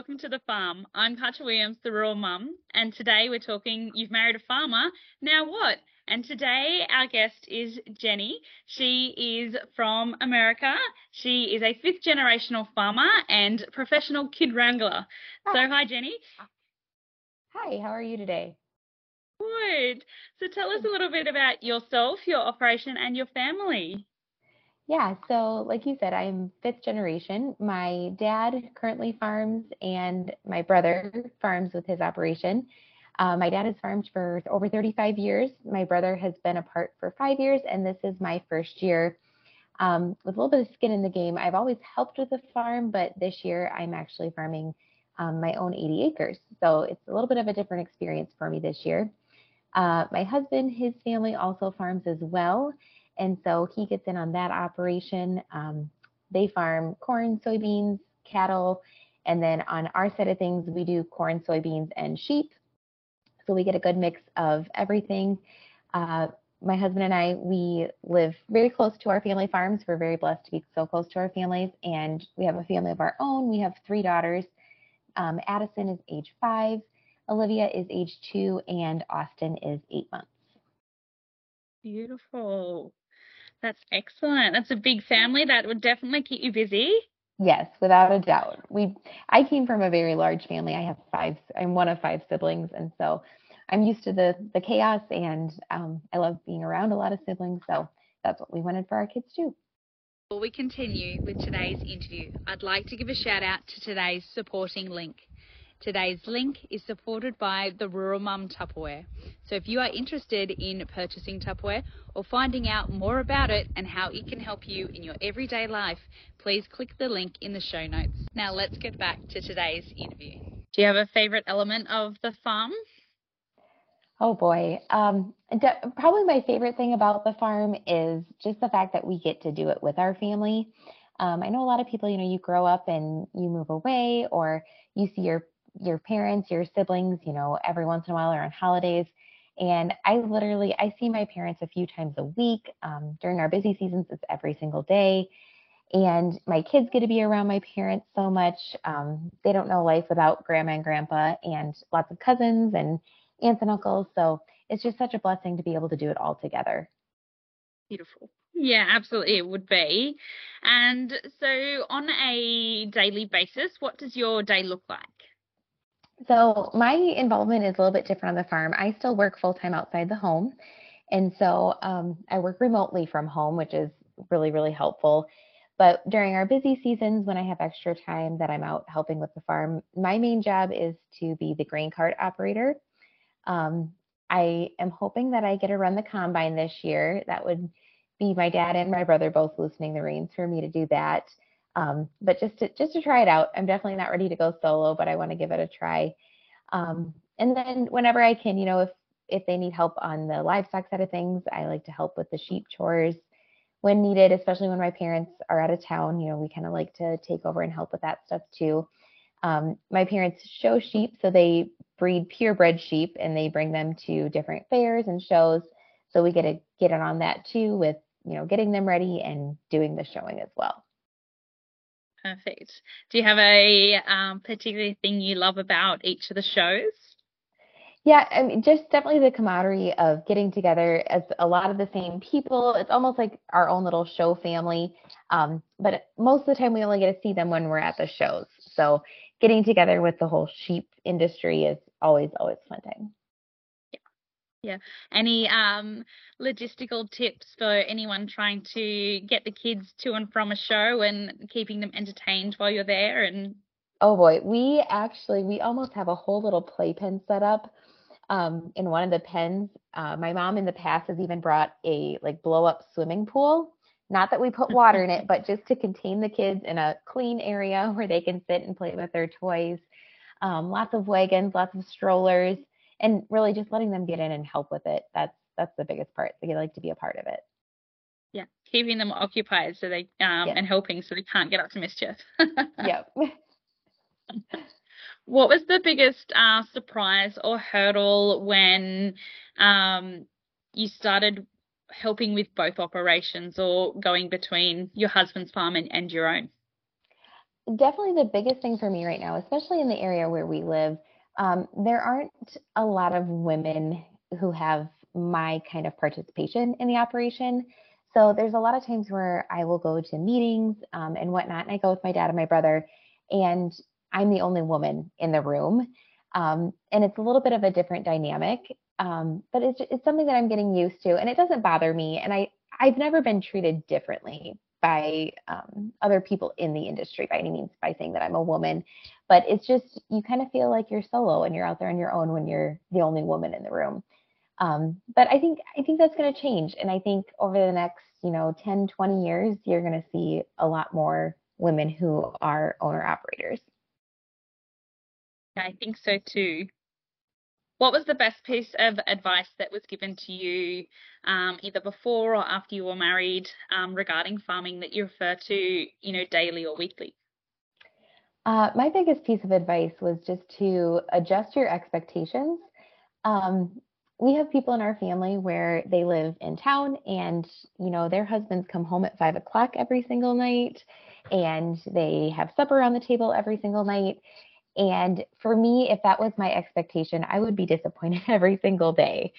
welcome to the farm. I'm Katja Williams, the rural mum, and today we're talking You've Married a Farmer, Now What? And today our guest is Jenny. She is from America. She is a fifth generational farmer and professional kid wrangler. So, oh. hi, Jenny. Hi, how are you today? Good. So, tell us a little bit about yourself, your operation, and your family. Yeah, so like you said, I'm fifth generation. My dad currently farms, and my brother farms with his operation. Uh, my dad has farmed for over 35 years. My brother has been apart for five years, and this is my first year um, with a little bit of skin in the game. I've always helped with the farm, but this year I'm actually farming um, my own 80 acres. So it's a little bit of a different experience for me this year. Uh, my husband, his family also farms as well. And so he gets in on that operation. Um, they farm corn, soybeans, cattle, and then on our side of things, we do corn, soybeans, and sheep. So we get a good mix of everything. Uh, my husband and I, we live very close to our family farms. We're very blessed to be so close to our families, and we have a family of our own. We have three daughters. Um, Addison is age five, Olivia is age two, and Austin is eight months. Beautiful. That's excellent. That's a big family. That would definitely keep you busy. Yes, without a doubt. We I came from a very large family. I have five. I'm one of five siblings, and so I'm used to the the chaos, and um, I love being around a lot of siblings. So that's what we wanted for our kids too. Before we continue with today's interview, I'd like to give a shout out to today's supporting link. Today's link is supported by the Rural Mum Tupperware. So if you are interested in purchasing Tupperware or finding out more about it and how it can help you in your everyday life, please click the link in the show notes. Now let's get back to today's interview. Do you have a favorite element of the farm? Oh boy. Um, probably my favorite thing about the farm is just the fact that we get to do it with our family. Um, I know a lot of people, you know, you grow up and you move away or you see your your parents, your siblings, you know, every once in a while or on holidays. And I literally, I see my parents a few times a week. Um, during our busy seasons, it's every single day. And my kids get to be around my parents so much. Um, they don't know life without grandma and grandpa and lots of cousins and aunts and uncles. So it's just such a blessing to be able to do it all together. Beautiful. Yeah, absolutely, it would be. And so, on a daily basis, what does your day look like? So my involvement is a little bit different on the farm. I still work full time outside the home. And so um, I work remotely from home, which is really, really helpful. But during our busy seasons, when I have extra time that I'm out helping with the farm, my main job is to be the grain cart operator. Um, I am hoping that I get to run the combine this year. That would be my dad and my brother both loosening the reins for me to do that. Um, but just to just to try it out, I'm definitely not ready to go solo, but I want to give it a try. Um, and then whenever I can, you know, if if they need help on the livestock side of things, I like to help with the sheep chores when needed, especially when my parents are out of town. You know, we kind of like to take over and help with that stuff too. Um, my parents show sheep, so they breed purebred sheep and they bring them to different fairs and shows. So we get to get in on that too with you know getting them ready and doing the showing as well. Perfect. Do you have a um, particular thing you love about each of the shows? Yeah, I mean, just definitely the camaraderie of getting together as a lot of the same people. It's almost like our own little show family. Um, but most of the time, we only get to see them when we're at the shows. So getting together with the whole sheep industry is always, always fun time. Yeah. Any um, logistical tips for anyone trying to get the kids to and from a show and keeping them entertained while you're there? And oh boy, we actually we almost have a whole little playpen set up um, in one of the pens. Uh, my mom in the past has even brought a like blow up swimming pool. Not that we put water in it, but just to contain the kids in a clean area where they can sit and play with their toys. Um, lots of wagons, lots of strollers and really just letting them get in and help with it. That's that's the biggest part. They like to be a part of it. Yeah, keeping them occupied so they um and helping so they can't get up to mischief. yep. what was the biggest uh, surprise or hurdle when um, you started helping with both operations or going between your husband's farm and, and your own? definitely the biggest thing for me right now, especially in the area where we live, um, there aren't a lot of women who have my kind of participation in the operation. So there's a lot of times where I will go to meetings um, and whatnot, and I go with my dad and my brother, and I'm the only woman in the room. Um, and it's a little bit of a different dynamic, um, but it's, it's something that I'm getting used to, and it doesn't bother me. And I I've never been treated differently by um, other people in the industry by any means by saying that I'm a woman, but it's just you kind of feel like you're solo and you're out there on your own when you're the only woman in the room. Um, but I think I think that's going to change, and I think over the next you know 10, 20 years, you're going to see a lot more women who are owner operators. I think so too. What was the best piece of advice that was given to you, um, either before or after you were married, um, regarding farming that you refer to, you know, daily or weekly? Uh, my biggest piece of advice was just to adjust your expectations. Um, we have people in our family where they live in town and you know their husbands come home at five o'clock every single night and they have supper on the table every single night and for me, if that was my expectation, I would be disappointed every single day.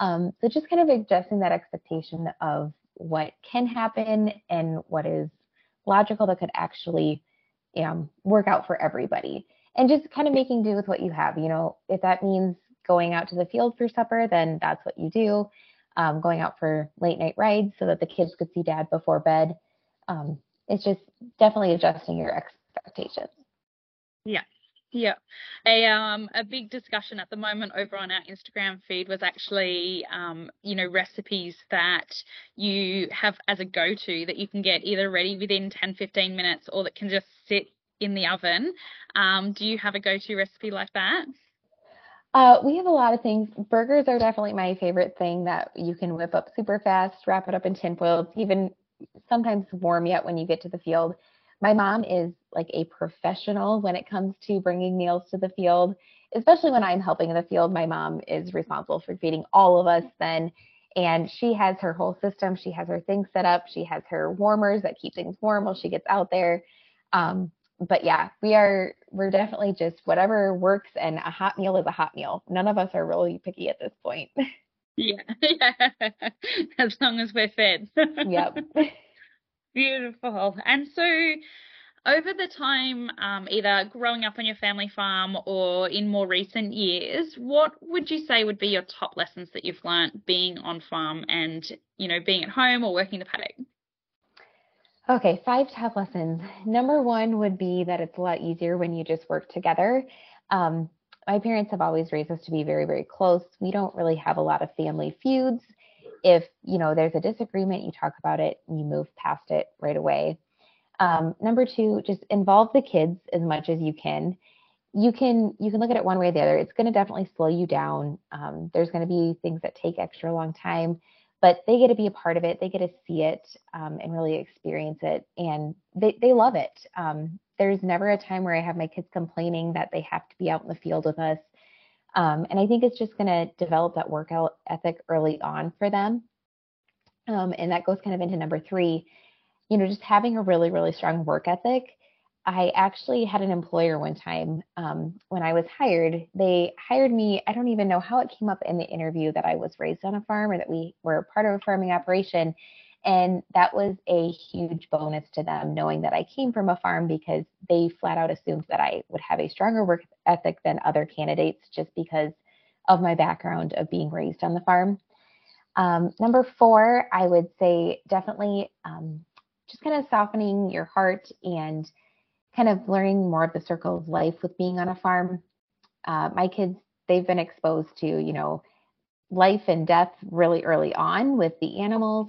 Um, so just kind of adjusting that expectation of what can happen and what is logical that could actually um, work out for everybody. And just kind of making do with what you have. You know, if that means going out to the field for supper, then that's what you do. Um, going out for late night rides so that the kids could see dad before bed. Um, it's just definitely adjusting your expectations. Yeah, yeah, a um a big discussion at the moment over on our Instagram feed was actually um you know recipes that you have as a go-to that you can get either ready within 10 15 minutes or that can just sit in the oven. Um, do you have a go-to recipe like that? Uh, we have a lot of things. Burgers are definitely my favorite thing that you can whip up super fast, wrap it up in tinfoil. It's even sometimes warm yet when you get to the field. My mom is like a professional when it comes to bringing meals to the field, especially when I'm helping in the field. My mom is responsible for feeding all of us then. And she has her whole system. She has her things set up. She has her warmers that keep things warm while she gets out there. Um, but yeah, we are we're definitely just whatever works and a hot meal is a hot meal. None of us are really picky at this point. Yeah, yeah. as long as we're fed. yep. Beautiful. And so, over the time, um, either growing up on your family farm or in more recent years, what would you say would be your top lessons that you've learned being on farm and, you know, being at home or working the paddock? Okay, five top lessons. Number one would be that it's a lot easier when you just work together. Um, my parents have always raised us to be very, very close. We don't really have a lot of family feuds if you know there's a disagreement you talk about it and you move past it right away. Um, number two just involve the kids as much as you can. You can you can look at it one way or the other. It's going to definitely slow you down. Um, there's going to be things that take extra long time but they get to be a part of it. They get to see it um, and really experience it and they, they love it. Um, there's never a time where i have my kids complaining that they have to be out in the field with us um, and I think it's just going to develop that workout ethic early on for them. Um, and that goes kind of into number three, you know, just having a really, really strong work ethic. I actually had an employer one time um, when I was hired. They hired me. I don't even know how it came up in the interview that I was raised on a farm or that we were part of a farming operation. And that was a huge bonus to them, knowing that I came from a farm because they flat out assumed that I would have a stronger work ethic than other candidates just because of my background of being raised on the farm. Um, number four, I would say definitely um, just kind of softening your heart and kind of learning more of the circle of life with being on a farm. Uh, my kids, they've been exposed to, you know, life and death really early on with the animals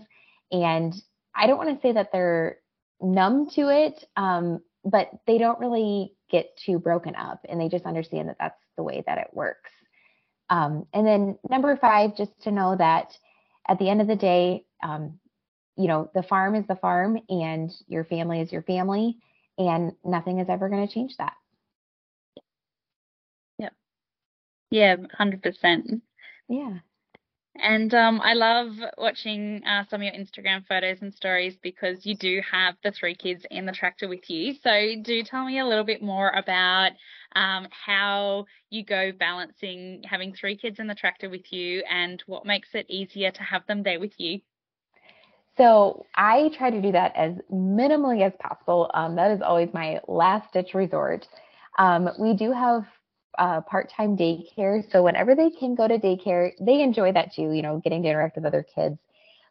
and I don't want to say that they're numb to it, um, but they don't really get too broken up and they just understand that that's the way that it works. Um, and then number five, just to know that at the end of the day, um, you know, the farm is the farm and your family is your family, and nothing is ever going to change that. Yeah. Yeah, 100%. Yeah. And um, I love watching uh, some of your Instagram photos and stories because you do have the three kids in the tractor with you. So, do tell me a little bit more about um, how you go balancing having three kids in the tractor with you and what makes it easier to have them there with you. So, I try to do that as minimally as possible. Um, that is always my last ditch resort. Um, we do have uh, part-time daycare. So whenever they can go to daycare, they enjoy that too, you know, getting to interact with other kids.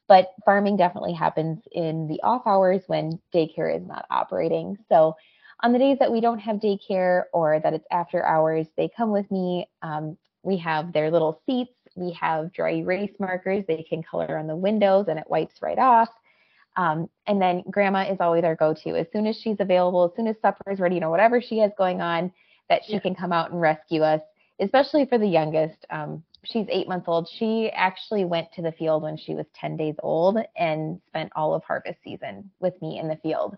But farming definitely happens in the off hours when daycare is not operating. So on the days that we don't have daycare or that it's after hours, they come with me. Um, we have their little seats. We have dry erase markers. They can color on the windows and it wipes right off. Um, and then grandma is always our go-to. As soon as she's available, as soon as supper is ready, you know, whatever she has going on, that she yeah. can come out and rescue us, especially for the youngest. Um, she's eight months old. She actually went to the field when she was 10 days old and spent all of harvest season with me in the field.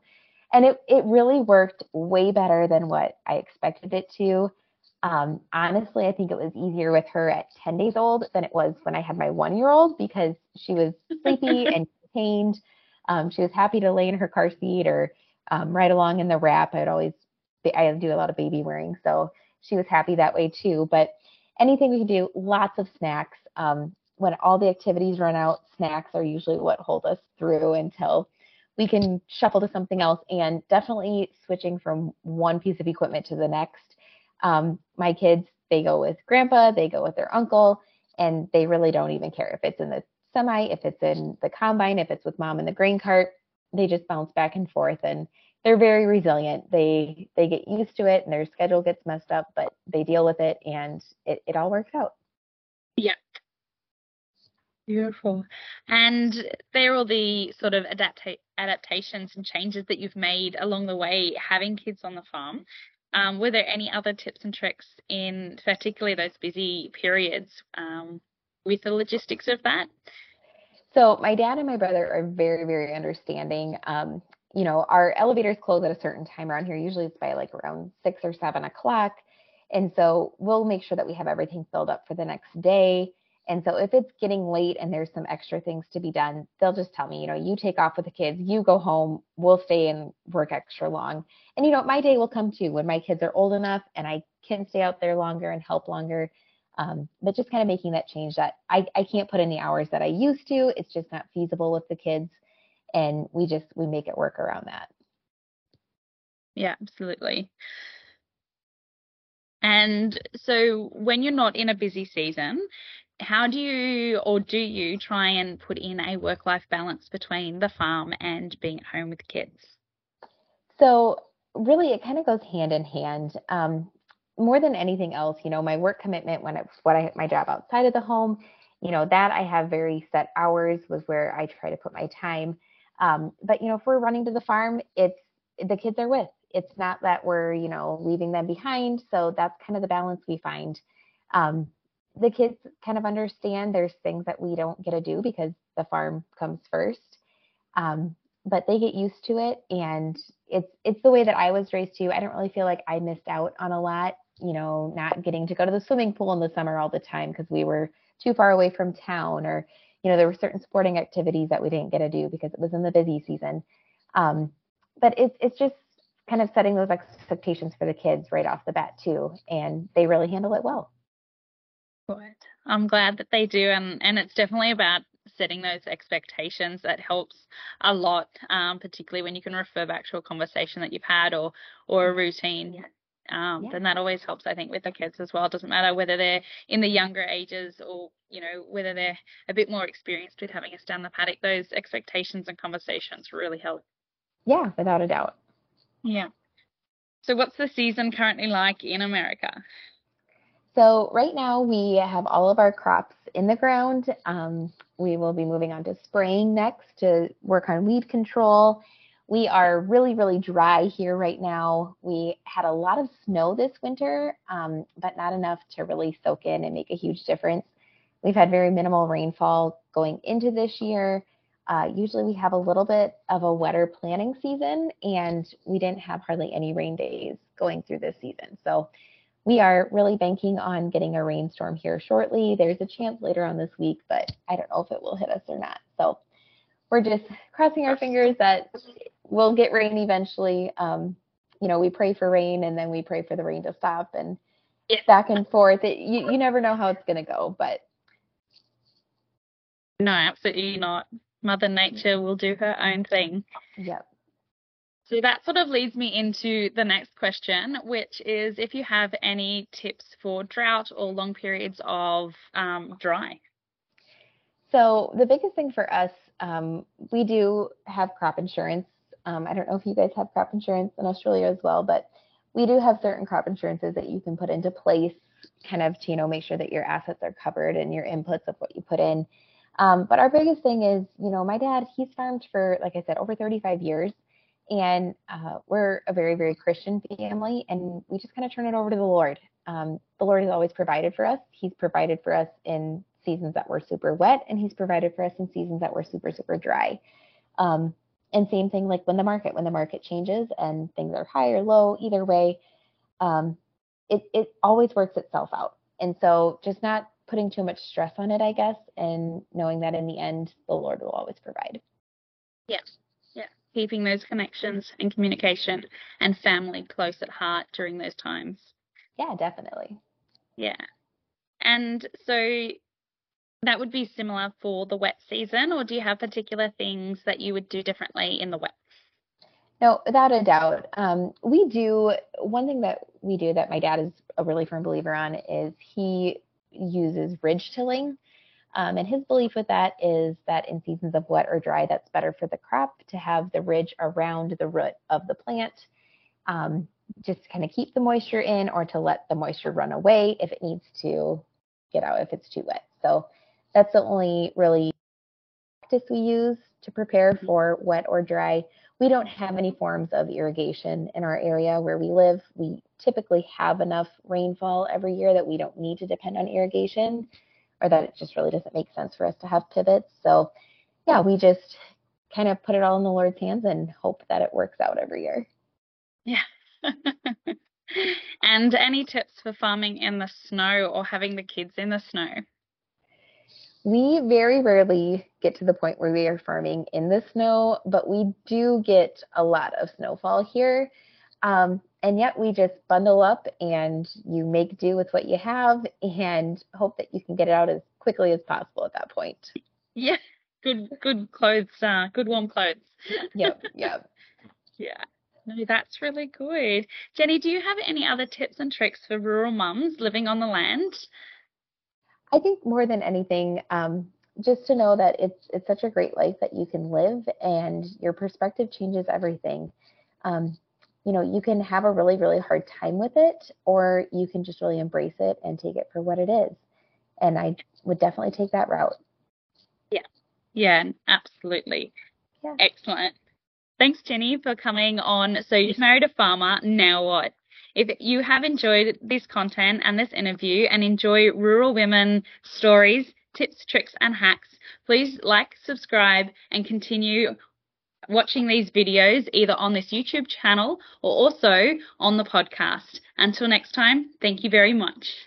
And it, it really worked way better than what I expected it to. Um, honestly, I think it was easier with her at 10 days old than it was when I had my one year old because she was sleepy and contained. Um, she was happy to lay in her car seat or um, ride along in the wrap. I'd always I do a lot of baby wearing, so she was happy that way too. But anything we can do, lots of snacks. Um, when all the activities run out, snacks are usually what hold us through until we can shuffle to something else. And definitely switching from one piece of equipment to the next. Um, my kids, they go with grandpa, they go with their uncle, and they really don't even care if it's in the semi, if it's in the combine, if it's with mom in the grain cart. They just bounce back and forth and they're very resilient. They they get used to it and their schedule gets messed up, but they deal with it and it, it all works out. Yeah. Beautiful. And there are all the sort of adapta- adaptations and changes that you've made along the way having kids on the farm. Um, were there any other tips and tricks in particularly those busy periods um, with the logistics of that? So my dad and my brother are very, very understanding. Um, you know, our elevators close at a certain time around here. Usually it's by like around six or seven o'clock. And so we'll make sure that we have everything filled up for the next day. And so if it's getting late and there's some extra things to be done, they'll just tell me, you know, you take off with the kids, you go home, we'll stay and work extra long. And you know, my day will come too when my kids are old enough and I can stay out there longer and help longer. Um, but just kind of making that change that I, I can't put in the hours that I used to. It's just not feasible with the kids. And we just we make it work around that. Yeah absolutely. And so when you're not in a busy season how do you or do you try and put in a work life balance between the farm and being at home with kids? So really it kind of goes hand in hand. Um, more than anything else you know my work commitment when it's what i my job outside of the home you know that i have very set hours was where i try to put my time um, but you know, if we're running to the farm, it's the kids are with. It's not that we're you know leaving them behind. So that's kind of the balance we find. Um, the kids kind of understand there's things that we don't get to do because the farm comes first. Um, but they get used to it and it's it's the way that I was raised too. I don't really feel like I missed out on a lot, you know, not getting to go to the swimming pool in the summer all the time because we were too far away from town or you know, there were certain sporting activities that we didn't get to do because it was in the busy season. Um, but it's it's just kind of setting those expectations for the kids right off the bat too, and they really handle it well. Good. I'm glad that they do, and and it's definitely about setting those expectations that helps a lot, um, particularly when you can refer back to a conversation that you've had or or a routine. Yeah um, yeah. then that always helps, I think, with the kids as well. It doesn't matter whether they're in the younger ages or, you know, whether they're a bit more experienced with having us down the paddock. Those expectations and conversations really help. Yeah, without a doubt. Yeah. So, what's the season currently like in America? So, right now we have all of our crops in the ground. Um, we will be moving on to spraying next to work on weed control we are really, really dry here right now. We had a lot of snow this winter, um, but not enough to really soak in and make a huge difference. We've had very minimal rainfall going into this year. Uh, usually we have a little bit of a wetter planting season, and we didn't have hardly any rain days going through this season. So we are really banking on getting a rainstorm here shortly. There's a chance later on this week, but I don't know if it will hit us or not. So we're just crossing our fingers that we'll get rain eventually. Um, you know, we pray for rain and then we pray for the rain to stop and yeah. back and forth. It, you, you never know how it's going to go, but. No, absolutely not. Mother Nature will do her own thing. Yep. So that sort of leads me into the next question, which is if you have any tips for drought or long periods of um, dry. So the biggest thing for us, um, we do have crop insurance. Um, I don't know if you guys have crop insurance in Australia as well, but we do have certain crop insurances that you can put into place, kind of to you know make sure that your assets are covered and your inputs of what you put in. Um, but our biggest thing is, you know, my dad, he's farmed for, like I said, over 35 years. And uh, we're a very very christian family and we just kind of turn it over to the lord. Um, the lord has always provided for us. He's provided for us in seasons that were super wet and he's provided for us in seasons that were super super dry. Um, and same thing like when the market when the market changes and things are high or low either way um, it, it always works itself out and so just not putting too much stress on it i guess and knowing that in the end the lord will always provide yeah Yeah. keeping those connections and communication and family close at heart during those times. Yeah, definitely. Yeah. And so that would be similar for the wet season, or do you have particular things that you would do differently in the wet? No, without a doubt. Um, we do one thing that we do that my dad is a really firm believer on is he uses ridge tilling. Um, and his belief with that is that in seasons of wet or dry, that's better for the crop to have the ridge around the root of the plant, um, just to kind of keep the moisture in or to let the moisture run away if it needs to get out if it's too wet. So that's the only really practice we use to prepare mm-hmm. for wet or dry. We don't have any forms of irrigation in our area where we live. We typically have enough rainfall every year that we don't need to depend on irrigation or that it just really doesn't make sense for us to have pivots. So, yeah, we just kind of put it all in the Lord's hands and hope that it works out every year. Yeah. and any tips for farming in the snow or having the kids in the snow? We very rarely get to the point where we are farming in the snow, but we do get a lot of snowfall here. Um, and yet we just bundle up and you make do with what you have and hope that you can get it out as quickly as possible at that point. Yeah, good good clothes, uh, good warm clothes. yep, yep. yeah. No, that's really good. Jenny, do you have any other tips and tricks for rural mums living on the land? I think more than anything, um, just to know that it's it's such a great life that you can live and your perspective changes everything. Um, you know, you can have a really, really hard time with it, or you can just really embrace it and take it for what it is. And I would definitely take that route. Yeah. Yeah, absolutely. Yeah. Excellent. Thanks, Jenny, for coming on. So you married a farmer. Now what? If you have enjoyed this content and this interview and enjoy rural women stories, tips, tricks, and hacks, please like, subscribe, and continue watching these videos either on this YouTube channel or also on the podcast. Until next time, thank you very much.